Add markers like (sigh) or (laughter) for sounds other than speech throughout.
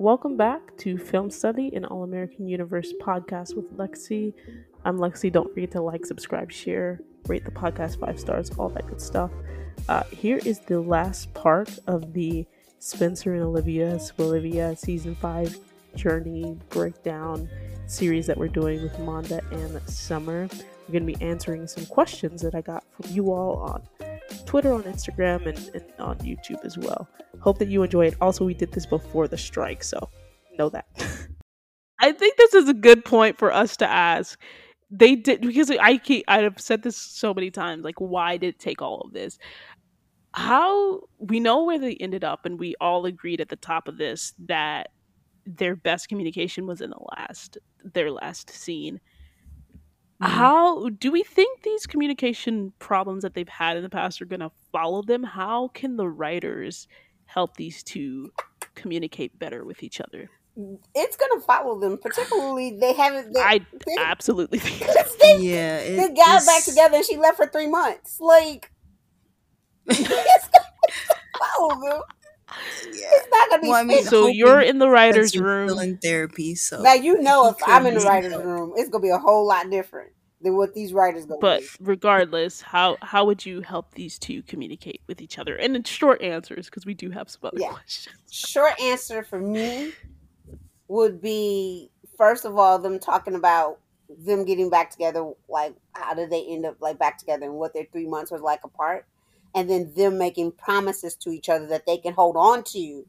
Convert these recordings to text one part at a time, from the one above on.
Welcome back to Film Study in All American Universe podcast with Lexi. I'm Lexi. Don't forget to like, subscribe, share, rate the podcast five stars, all that good stuff. Uh, here is the last part of the Spencer and Olivia, Olivia season five journey breakdown series that we're doing with Monda and Summer. We're going to be answering some questions that I got from you all on Twitter, on Instagram, and, and on YouTube as well. Hope that you enjoy it. Also, we did this before the strike, so know that. (laughs) I think this is a good point for us to ask. They did because I keep I've said this so many times. Like, why did it take all of this? How we know where they ended up, and we all agreed at the top of this that their best communication was in the last their last scene. Mm-hmm. How do we think these communication problems that they've had in the past are going to follow them? How can the writers help these two communicate better with each other? It's gonna follow them. Particularly, they haven't. They, I (laughs) they, absolutely think. (laughs) They, yeah, it, they got back together, and she left for three months. Like, (laughs) it's gonna follow them. Yeah. It's not gonna be. Well, I mean, so you're in the writers' room in therapy. So now you know if I'm in the writers' room, it's gonna be a whole lot different than what these writers go. But regardless, how how would you help these two communicate with each other? And in short answers, because we do have some other yeah. questions. Short answer for me would be first of all them talking about them getting back together. Like how did they end up like back together and what their three months was like apart, and then them making promises to each other that they can hold on to,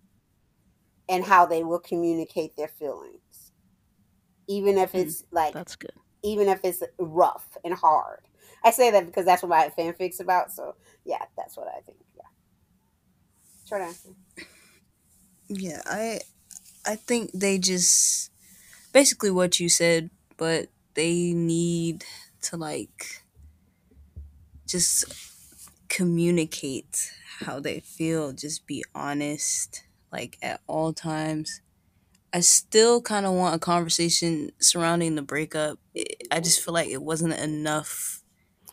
and how they will communicate their feelings, even if hmm. it's like that's good even if it's rough and hard. I say that because that's what my fanfic's about. So yeah, that's what I think. Yeah. Short answer. Yeah, I I think they just basically what you said, but they need to like just communicate how they feel, just be honest like at all times I still kind of want a conversation surrounding the breakup. I just feel like it wasn't enough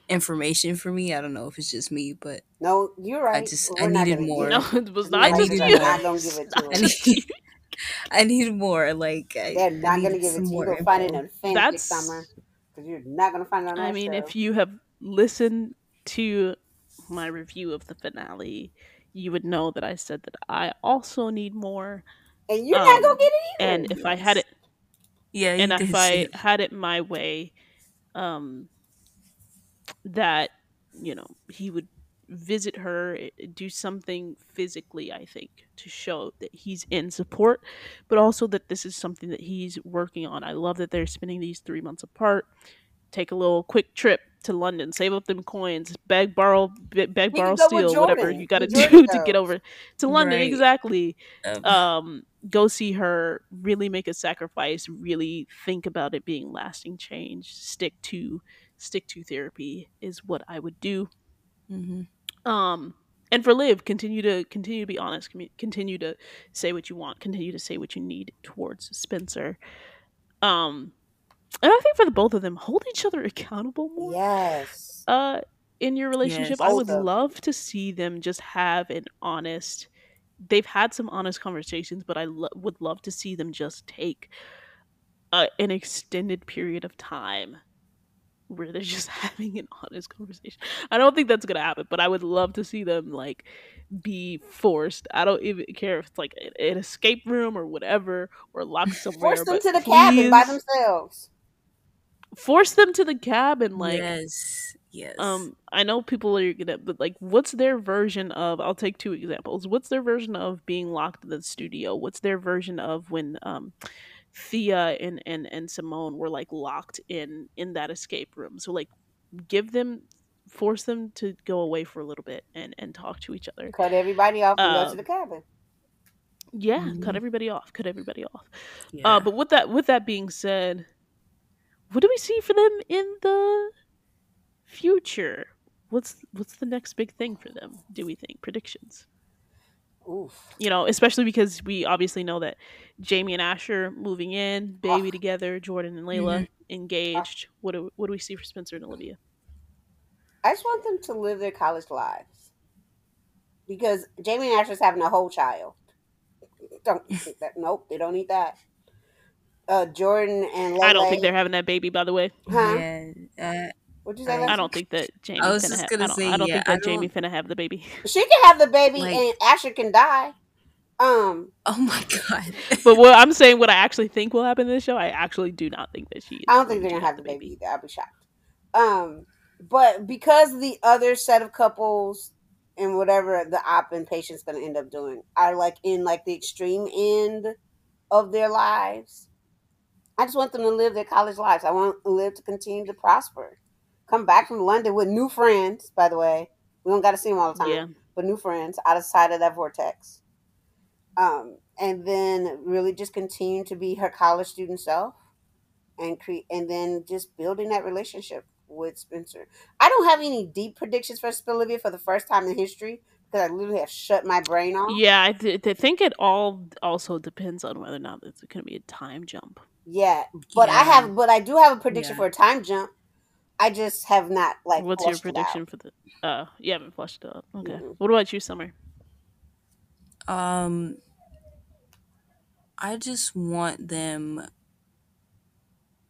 information for me. I don't know if it's just me, but no, you're right. I just I needed more. No, it was not I just you. Not gonna give it to (laughs) I need, I need more. Like they're not gonna give it to you. You're gonna find it in fanfic That's, summer because you're not gonna find it on. I mean, show. if you have listened to my review of the finale, you would know that I said that I also need more and you're um, not gonna get it either. And if I had it, yeah, and if I had it my way, um, that you know he would visit her, eh, do something physically. I think to show that he's in support, but also that this is something that he's working on. I love that they're spending these three months apart. Take a little quick trip to London, save up them coins, beg, borrow, beg, borrow, steal, whatever you got (laughs) to do to get over to London. Right. Exactly. Um, um, go see her. Really make a sacrifice. Really think about it being lasting change. Stick to stick to therapy is what I would do. Mm-hmm. Um, and for Liv, continue to continue to be honest. Continue to say what you want. Continue to say what you need towards Spencer. Um, and I think for the both of them, hold each other accountable more. Yes. Uh, in your relationship, yes, I would love to see them just have an honest. They've had some honest conversations, but I lo- would love to see them just take uh, an extended period of time where they're (laughs) just having an honest conversation. I don't think that's gonna happen, but I would love to see them like be forced. I don't even care if it's like an escape room or whatever, or locked (laughs) somewhere. Force them to the please, cabin by themselves force them to the cabin like yes yes. Um i know people are gonna but like what's their version of i'll take two examples. What's their version of being locked in the studio? What's their version of when um thea and and and simone were like locked in in that escape room? So like give them force them to go away for a little bit and and talk to each other. Cut everybody off and go to um, the cabin. yeah mm-hmm. cut everybody off cut everybody off. Yeah. uh but with that with that being said what do we see for them in the future? What's what's the next big thing for them? Do we think predictions? Oof. You know, especially because we obviously know that Jamie and Asher moving in, baby oh. together, Jordan and Layla mm-hmm. engaged. What do what do we see for Spencer and Olivia? I just want them to live their college lives because Jamie and Asher's having a whole child. don't eat (laughs) that. Nope, they don't eat that. Uh, Jordan and Lele, I don't think they're having that baby. By the way, Huh? Yeah. Uh, What'd you say? I- I don't think that Jamie. I was finna just ha- gonna I don't, say, I don't yeah, think that Jamie don't- finna have the baby. She can have the baby, Like- and Asher can die. Um, oh my god. But what I'm saying, what I actually think will happen in this show, I actually do not think that she. is I don't think they're gonna have the baby either. I'll be shocked. Um, but because the other set of couples and whatever the op and Patience's gonna end up doing are like in like the extreme end of their lives, I just want them to live their college lives. I want them to live to continue to prosper. Come back from London with new friends. By the way, we don't got to see them all the time. Yeah, but new friends out of sight of that vortex. Um, and then really just continue to be her college student self, and create, and then just building that relationship with Spencer. I don't have any deep predictions for Olivia for the first time in history because I literally have shut my brain off. yeah. I, th- I think it all also depends on whether or not it's going to be a time jump. Yeah, but I have, but I do have a prediction Yeah. for a time jump. I just have not like. What's your fleshed it out. prediction for the? Uh, you haven't flushed it out. Okay. Mhm. What about you, Summer? Um I just want them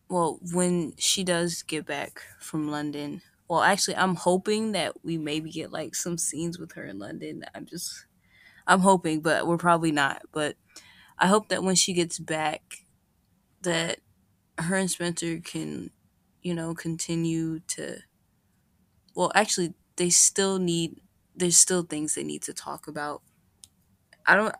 well, when she does get back from London. Well, actually, I'm hoping that we maybe get like some scenes with her in London. I'm just I'm hoping, but we're probably not. But I hope that when she gets back that her and Spencer can, you know, continue to well, actually they still need there's still things they need to talk about. I don't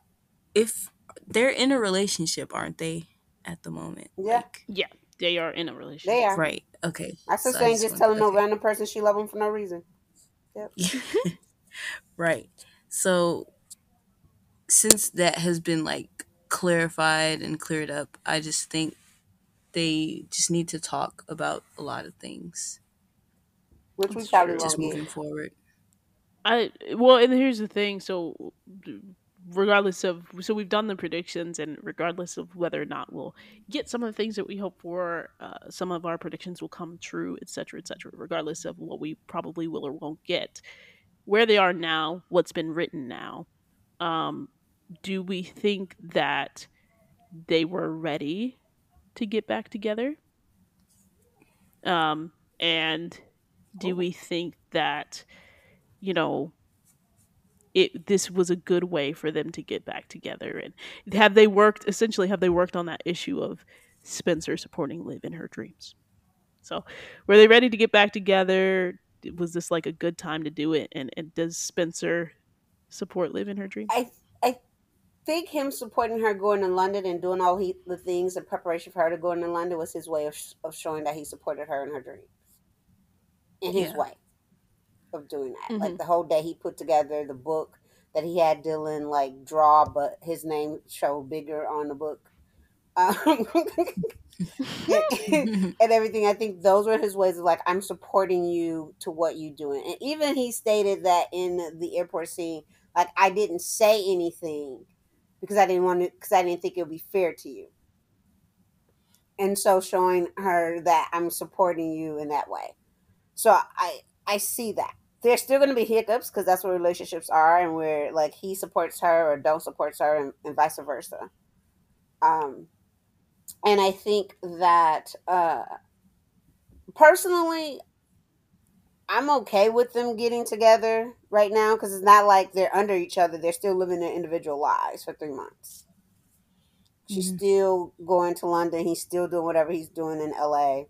if they're in a relationship, aren't they, at the moment? Yeah. Like, Yeah, they are in a relationship. They are. right. Okay. That's the So I same. just Just want- telling no okay. random person she love him for no reason. Yep. (laughs) right. So since that has been like clarified and cleared up, I just think they just need to talk about a lot of things Which we That's probably true. just won't get. moving forward. I well, and here's the thing. So, regardless of so we've done the predictions, and regardless of whether or not we'll get some of the things that we hope for, uh, some of our predictions will come true, etc., etc. Regardless of what we probably will or won't get, where they are now, what's been written now, um, do we think that they were ready to get back together? Um, and do we think that you know it this was a good way for them to get back together? And have they worked essentially have they worked on that issue of Spencer supporting Liv in her dreams? So were they ready to get back together? Was this like a good time to do it? And, and does Spencer support Liv in her dreams? I think him supporting her going to London and doing all he, the things in preparation for her to go into London was his way of, sh- of showing that he supported her in her dreams. In his Yeah. way of doing that. Mhm. Like the whole day he put together the book that he had Dylan like draw, but his name showed bigger on the book. Um, (laughs) (laughs) and everything. I think those were his ways of like, I'm supporting you to what you're doing. And even he stated that in the airport scene, like I didn't say anything because I didn't want to, because I didn't think it would be fair to you. And so showing her that I'm supporting you in that way. So I I see that. There's still going to be hiccups because that's what relationships are, and where like he supports her or don't supports her, and, and vice versa. Um, and I think that uh, personally, I'm okay with them getting together right now because it's not like they're under each other. They're still living their individual lives for three months. She's Mhm. still going to London. He's still doing whatever he's doing in LA.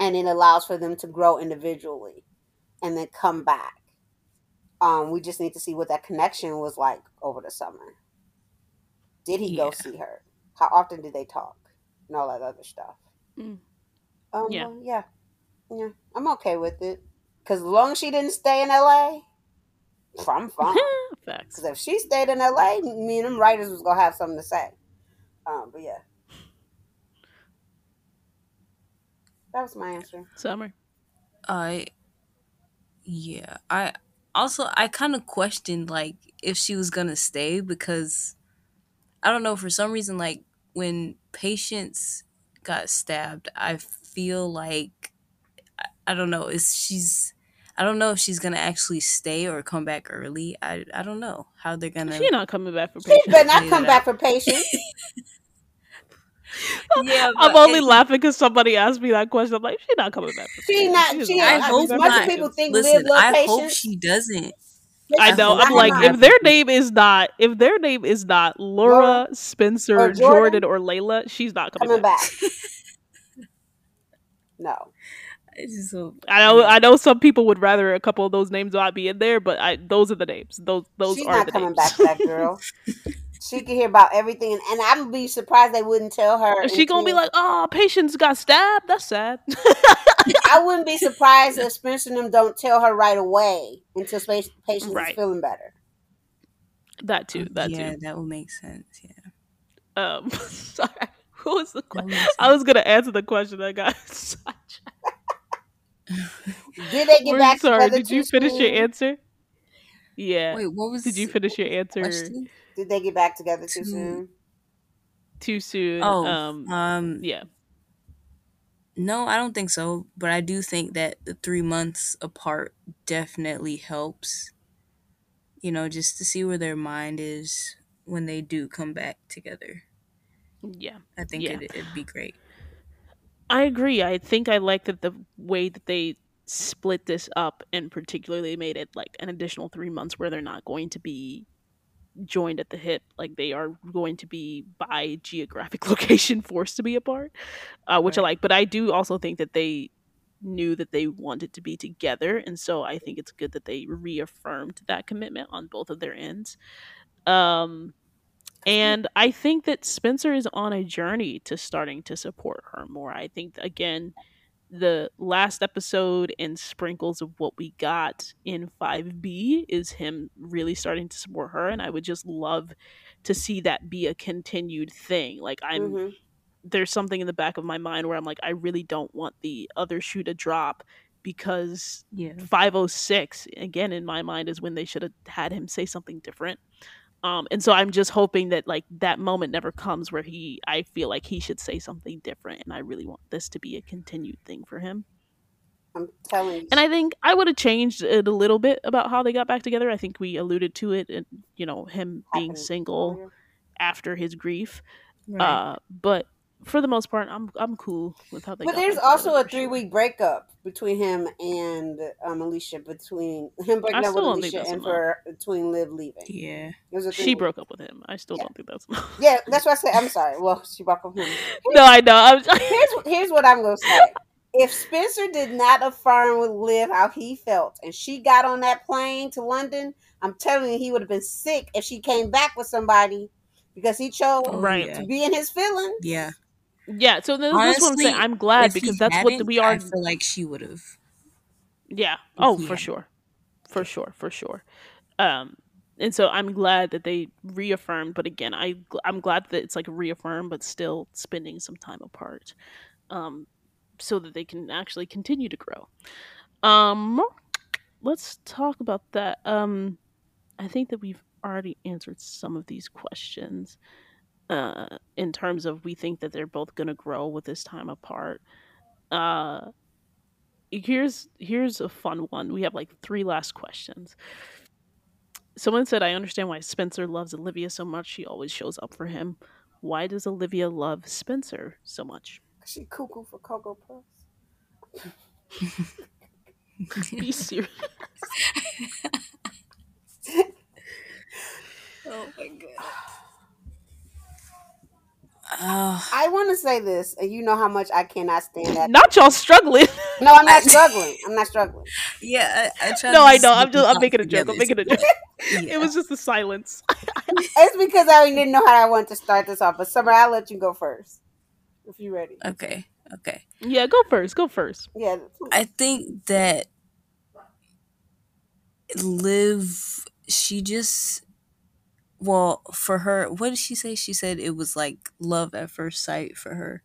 And it allows for them to grow individually and then come back. Um, we just need to see what that connection was like over the summer. Did he go see her? How often did they talk? And all that other stuff. Mm. Um, Yeah. well, yeah. Yeah. I'm okay with it. Because as long as she didn't stay in LA, I'm (laughs) fine. Because if she stayed in LA, me and them writers was gonna have something to say. Um, but yeah, that was my answer. Summer I yeah. I also I kind of questioned like if she was going to stay because I don't know for some reason like when Patience got stabbed, I feel like I, I don't know, Is she's I don't know if she's gonna actually stay or come back early. I I don't know how they're gonna. She's not coming back for She patience. better not Leave come back for patience. (laughs) (laughs) yeah, I'm only it- laughing because somebody asked me that question. I'm like, she's not coming back. For She patience. not- is she- I not hope coming much back as for people think Listen, Liv love I hope she doesn't. I I know. I'm like, not. if their name is not, if their name is not Laura, Laura Spencer, or Jordan, Jordan, or Layla, she's not coming, coming back. back. (laughs) No. I just hope. I know. I know some people would rather a couple of those names not be in there, but I those are the names. Those those She's are not the coming names. back, that girl. she can hear about everything, and, and I'm be surprised they wouldn't tell her. Is she gonna be like, "Oh, patience got stabbed"? That's sad. I wouldn't be surprised if Spencer and them don't tell her right away until space patience Right. is feeling better. that too. That yeah, too. that would make sense. Yeah, Um, (laughs) sorry. Who was the question? would make sense. I was gonna answer the question that got (laughs) such. Did they get We're back sorry. together Did you too finish your answer? Yeah. Wait, what was? Did you finish your answer question? Did they get back together too Too- soon? too soon? Oh, um, um, yeah. no, I don't think so. But I do think that the three months apart definitely helps. You know, just to see where their mind is when they do come back together. Yeah. I think Yeah. it, it'd be great. I agree. I think I like that the way that they split this up and particularly made it like an additional three months where they're not going to be joined at the hip. Like they are going to be by geographic (laughs) location forced to be apart, uh, which I like. But I do also think that they knew that they wanted to be together. And so I think it's good that they reaffirmed that commitment on both of their ends. Um, and I think that Spencer is on a journey to starting to support her more. I think again, the last episode and sprinkles of what we got in 5B is him really starting to support her and I would just love to see that be a continued thing. Like I'm hmm there's something in the back of my mind where I'm like I really don't want the other shoe to drop because Yeah. 506 again in my mind is when they should have had him say something different um and so i'm just hoping that like that moment never comes where he i feel like he should say something different and i really want this to be a continued thing for him I'm telling you. and i think i would have changed it a little bit about how they got back together i think we alluded to it and you know him being happened single after his grief Right. uh but for the most part i'm i'm cool with how they But there's also a three sure. week breakup between him and um, Alicia. Between him breaking up with still don't think Alicia and for between Liv leaving. yeah. It was a she three-week- broke up with him i still Yeah. don't think that's Yeah, that's what I said. I'm sorry. Well, she broke up with him. (laughs) no i know I'm, Here's here's what I'm gonna say. If Spencer did not affirm with Liv how he felt, and she got on that plane to London, I'm telling you, he would have been sick if she came back with somebody because he chose Oh, Right. To be in his feelings. Yeah. Yeah so this, this is what i'm saying i'm glad because that's what we are I feel like she would have. Yeah. Oh, for sure. For sure, for sure. Um and so I'm glad that they reaffirmed, but again, I I'm glad that it's like reaffirmed but still spending some time apart. Um so that they can actually continue to grow. Um let's talk about that. Um I think that we've already answered some of these questions uh in terms of we think that they're both going to grow with this time apart. Uh here's here's a fun one. We have like three last questions. Someone said, "I understand why Spencer loves Olivia so much. She always shows up for him. Why does Olivia love Spencer so much?" She cuckoo for Cocoa Puffs. Be serious. (laughs) Oh my god. Oh, I want to say this, and you know how much I cannot stand that. Not y'all struggling. (laughs) No, I'm not (laughs) struggling. I'm not struggling. yeah, I, I tried no, to I just know. I'm just I'm making a joke. together. I'm making a joke. Yeah. (laughs) It was just the silence. It's because I didn't know how I wanted to start this off. But Summer, I'll let you go first if you're ready. okay. Okay. yeah, go first. Go first. Yeah. I think that Liv, she just, well, for her, what did she say? She said it was like love at first sight for her,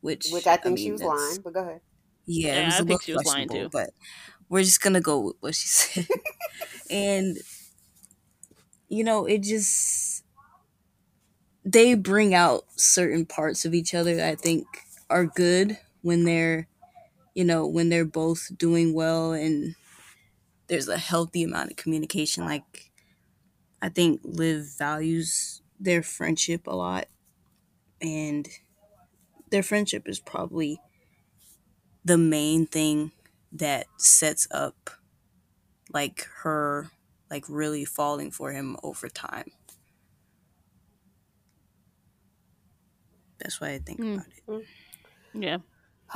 which Which I think she mean, was lying, but go ahead. Yeah, Yeah, it was I a think she was lying, too. but we're just gonna go with what she (laughs) said. and you know, it just they bring out certain parts of each other that I think are good when they're you know, when they're both doing well and there's a healthy amount of communication. Like I think Liv values their friendship a lot, and their friendship is probably the main thing that sets up like her like really falling for him over time. That's why I think Mm. about it. Yeah. (sighs)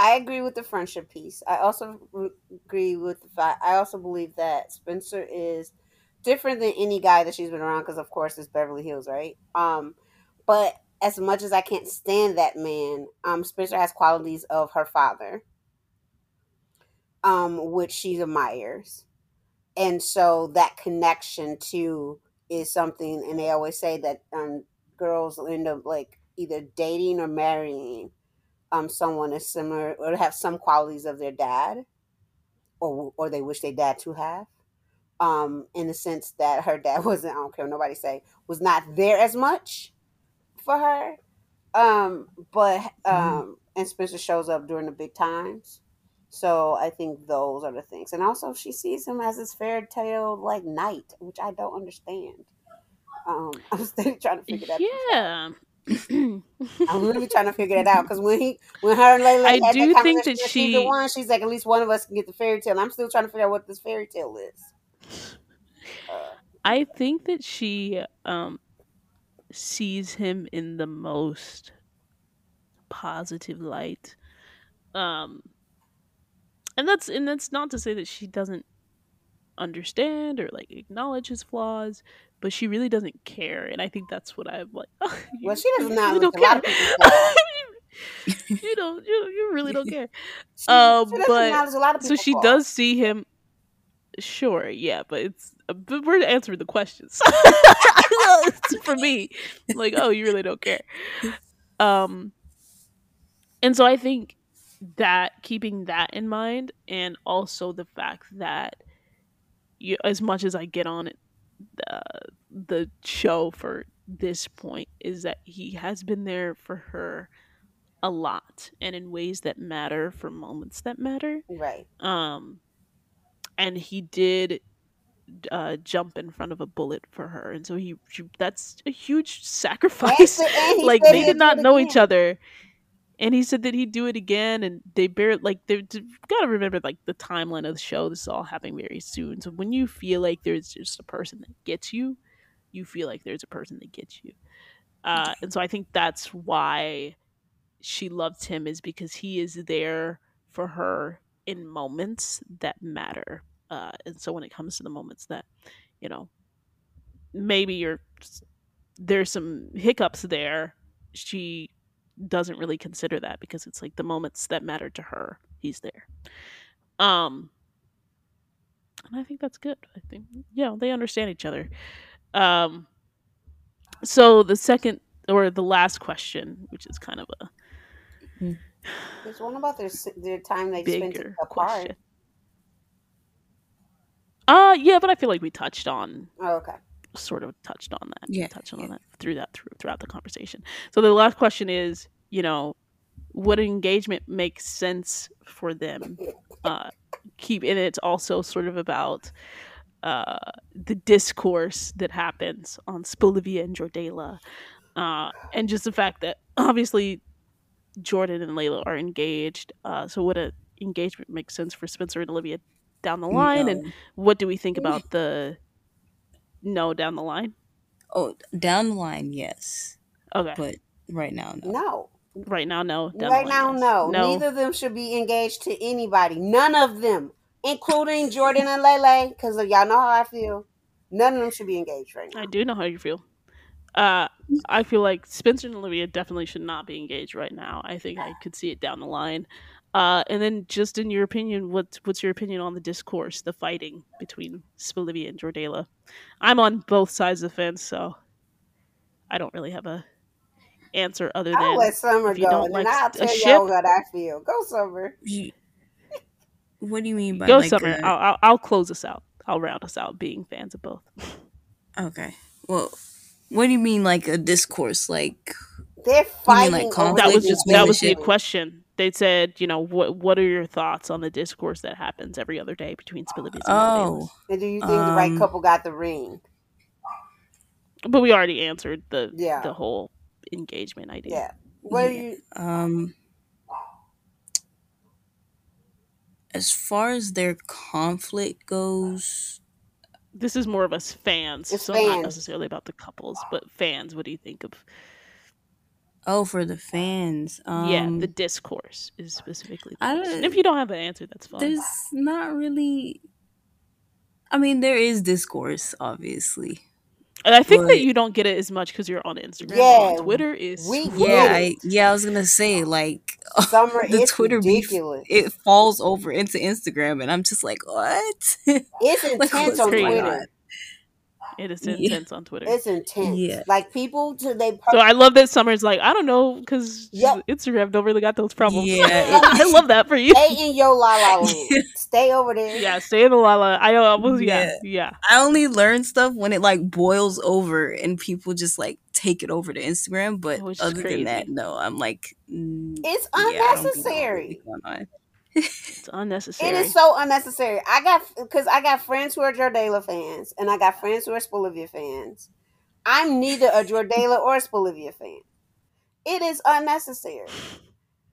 I agree with the friendship piece. I also re- agree with the fact. I also believe that Spencer is different than any guy that she's been around because, of course, it's Beverly Hills, right? Um, but as much as I can't stand that man, um, Spencer has qualities of her father, um, which she admires, and so that connection too is something. And they always say that um, girls end up like either dating or marrying um someone is similar or have some qualities of their dad or or they wish their dad to have um in the sense that her dad (laughs) wasn't I don't care what nobody say was not there as much for her um but um and Spencer shows up during the big times so I think those are the things and also she sees him as this fairy tale like knight which I don't understand um (laughs) I'm still trying to figure that piece out. Yeah. (clears throat) I'm really trying to figure that out because when he, when her and Layla I had do that think that she- one, she's like, at least one of us can get the fairy tale. I'm still trying to figure out what this fairy tale is. I think that she um sees him in the most positive light. Um and that's and that's not to say that she doesn't understand or like acknowledge his flaws, but she really doesn't care and I think that's what I'm like (laughs) you well, she doesn't really don't (laughs) care. you, don't you, you really don't (laughs) care. She, Uh, she but- a lot of so she does see him sure yeah but it's uh, but we're answering the questions. It's (laughs) (laughs) for me like oh you really don't care. Um and so i think that keeping that in mind and also the fact that you as much as i get on it the, the show for this point is that he has been there for her a lot and in ways that matter for moments that matter. Right. um and he did uh jump in front of a bullet for her. And so he, she, that's a huge sacrifice. (laughs) Like they did not know again. each other. And he said that he'd do it again and they barely like they gotta remember like the timeline of the show. This is all happening very soon. So when you feel like there's just a person that gets you you feel like there's a person that gets you. Uh and so i think that's why she loved him is because he is there for her in moments that matter uh and so when it comes to the moments that you know maybe you're there's some hiccups there she doesn't really consider that because it's like the moments that matter to her he's there. Um and i think that's good. I think yeah they understand each other. Um so the second or the last question which is kind of a There's one about their their time they spent apart. question uh yeah but i feel like we touched on Oh, okay. sort of touched on that. Yeah, touched on yeah. that through that through, throughout the conversation. So the last question is, you know, would engagement make sense for them? (laughs) Uh, keep and it's also sort of about uh, the discourse that happens on Spelivia and Jordala, uh, and just the fact that obviously Jordan and Layla are engaged. Uh, so would a engagement make sense for Spencer and Olivia down the line? And what do we think about the no down the line? oh, down the line, yes, Okay. but right now, no. No. Right now, no. Down right now, yes. no. No. Neither of them should be engaged to anybody. None of them, including Jordan and Lele, because y'all know how I feel. None of them should be engaged right now. I do know how you feel. Uh, I feel like Spencer and Olivia definitely should not be engaged right now. I think I could see it down the line. Uh, and then, just in your opinion, what's what's your opinion on the discourse, the fighting between Spelivia and Jordala? I'm on both sides of the fence, so I don't really have a answer other than I'll let Summer if you go, don't and like I'll tell ship- y'all what I feel. Go, Summer. What do you mean by go like summer. a- I'll, I'll I'll close us out. I'll round us out, being fans of both. (laughs) okay? Well, what do you mean like a discourse? Like They're mean, like, fighting. over That was the just that was the question. they said, you know, what what are your thoughts on the discourse that happens every other day between Spelivias and Jordalas? Oh, And do you think the right Um, couple got the ring? But we already answered the Yeah. the whole engagement idea. Yeah. What do Yeah. you? um, as far as their conflict goes, This is more of us fans, It's so not necessarily about the couples, but fans. What do you think of? oh, for the fans, um, yeah, the discourse is specifically. The I don't- if you don't have an answer, that's fine. there's not really. I mean, there is discourse, obviously. And I think that you don't get it as much because you're on Instagram. Yeah, on Twitter is we Yeah. I, yeah, I was gonna say like Summer, (laughs) the it's Twitter beef, it falls over into Instagram, and I'm just like, what? It's (laughs) intense what's on going Twitter. On? it is Yeah. intense on Twitter. It's intense. Yeah. Like people to they. so I love that Summer's like, I don't know, because Yep. Instagram don't really got those problems. Yeah, (laughs) I love that for you. Stay in your la la (laughs) land. Stay over there. Yeah, stay in the Lala. I uh, was yeah, Yeah. yeah. I only learn stuff when it like boils over and people just like take it over to Instagram. But Which other than that, no, I'm like, mm, It's yeah, I don't think that's unnecessary. Really going on. It's unnecessary. It is so unnecessary. I got because I got friends who are Jordala fans, and I got friends who are Spelivia fans. I'm neither a Jordala or a Spelivia fan. It is unnecessary.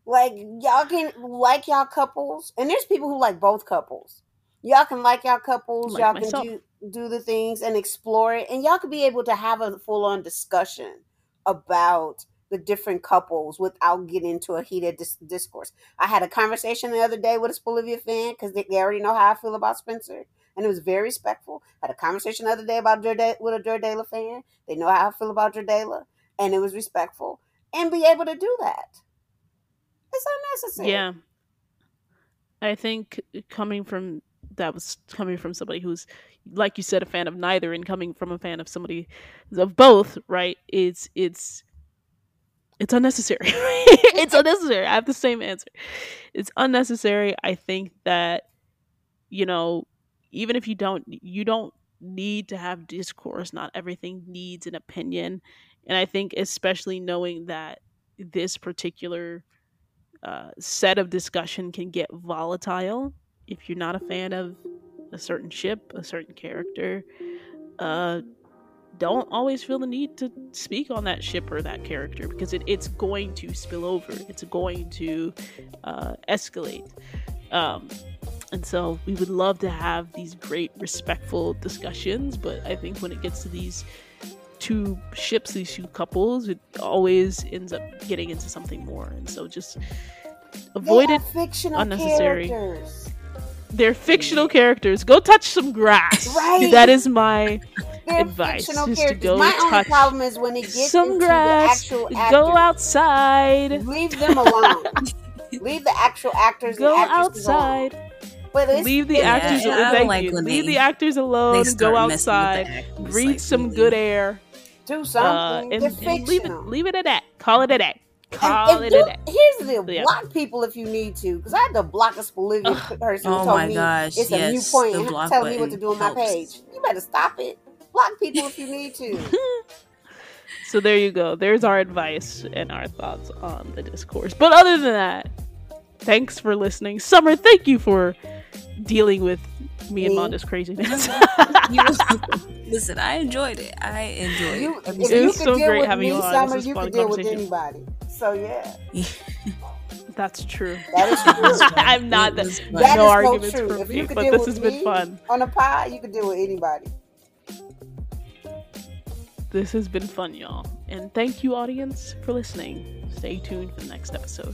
Like y'all can like y'all couples, and there's people who like both couples. Y'all can like y'all couples. Like y'all myself. can do do the things and explore it, and y'all could be able to have a full on discussion about the different couples without getting into a heated dis- discourse. I had a conversation the other day with a Spelivia fan because they, they already know how I feel about Spencer, and it was very respectful. I had a conversation the other day about Jorda- with a Jordala fan. They know how I feel about Jordala, and it was respectful, and be able to do that. It's unnecessary. Yeah. I think coming from that was coming from somebody who's like you said a fan of neither and coming from a fan of somebody of both, right? It's it's it's unnecessary. (laughs) it's unnecessary. I have the same answer. It's unnecessary. I think that you know, even if you don't you don't need to have discourse, not everything needs an opinion. And I think especially knowing that this particular uh, set of discussion can get volatile if you're not a fan of a certain ship, a certain character. Uh, don't always feel the need to speak on that ship or that character because it, it's going to spill over. It's going to uh, escalate. Um, and so we would love to have these great, respectful discussions, but I think when it gets to these two ships, these two couples, it always ends up getting into something more. And so just avoid it. fictional unnecessary. characters. They're fictional characters. Go touch some grass. Right. That is my Advice fictional is to go My only problem is when it gets some into grass. the actual actors. Go actors. outside. Leave them alone. (laughs) Leave the actual actors Go and actresses alone. outside. But Leave the it's- actors. Yeah, I don't thank like you. when Leave they- the actors alone. Go messing with the outside. Breathe like, some really. good air. do Uh, something. and, and leave it. fictional. Leave it at that. Call it a day. Call And, and it do, a day. here's the Yeah. block people if you need to, because I had to block a Bolivian Ugh. person who Oh told my me gosh, it's a new point the and block telling me what to do on my page. You better stop it. Block people if you need to. (laughs) So there you go. There's our advice and our thoughts on the discourse. But other than that, thanks for listening. Summer, thank you for dealing with me and Me? Monda's craziness. (laughs) (laughs) Listen, I enjoyed it. I enjoyed You, every if It you was so great with having me, you on. Summer, was you fun could deal with anybody. So yeah, That's true. that is true. I'm not It that. That no is so arguments true. for If me, you could but deal this with has been fun. On a pie, you could deal with anybody. This has been fun, y'all. And thank you, audience, for listening. Stay tuned for the next episode.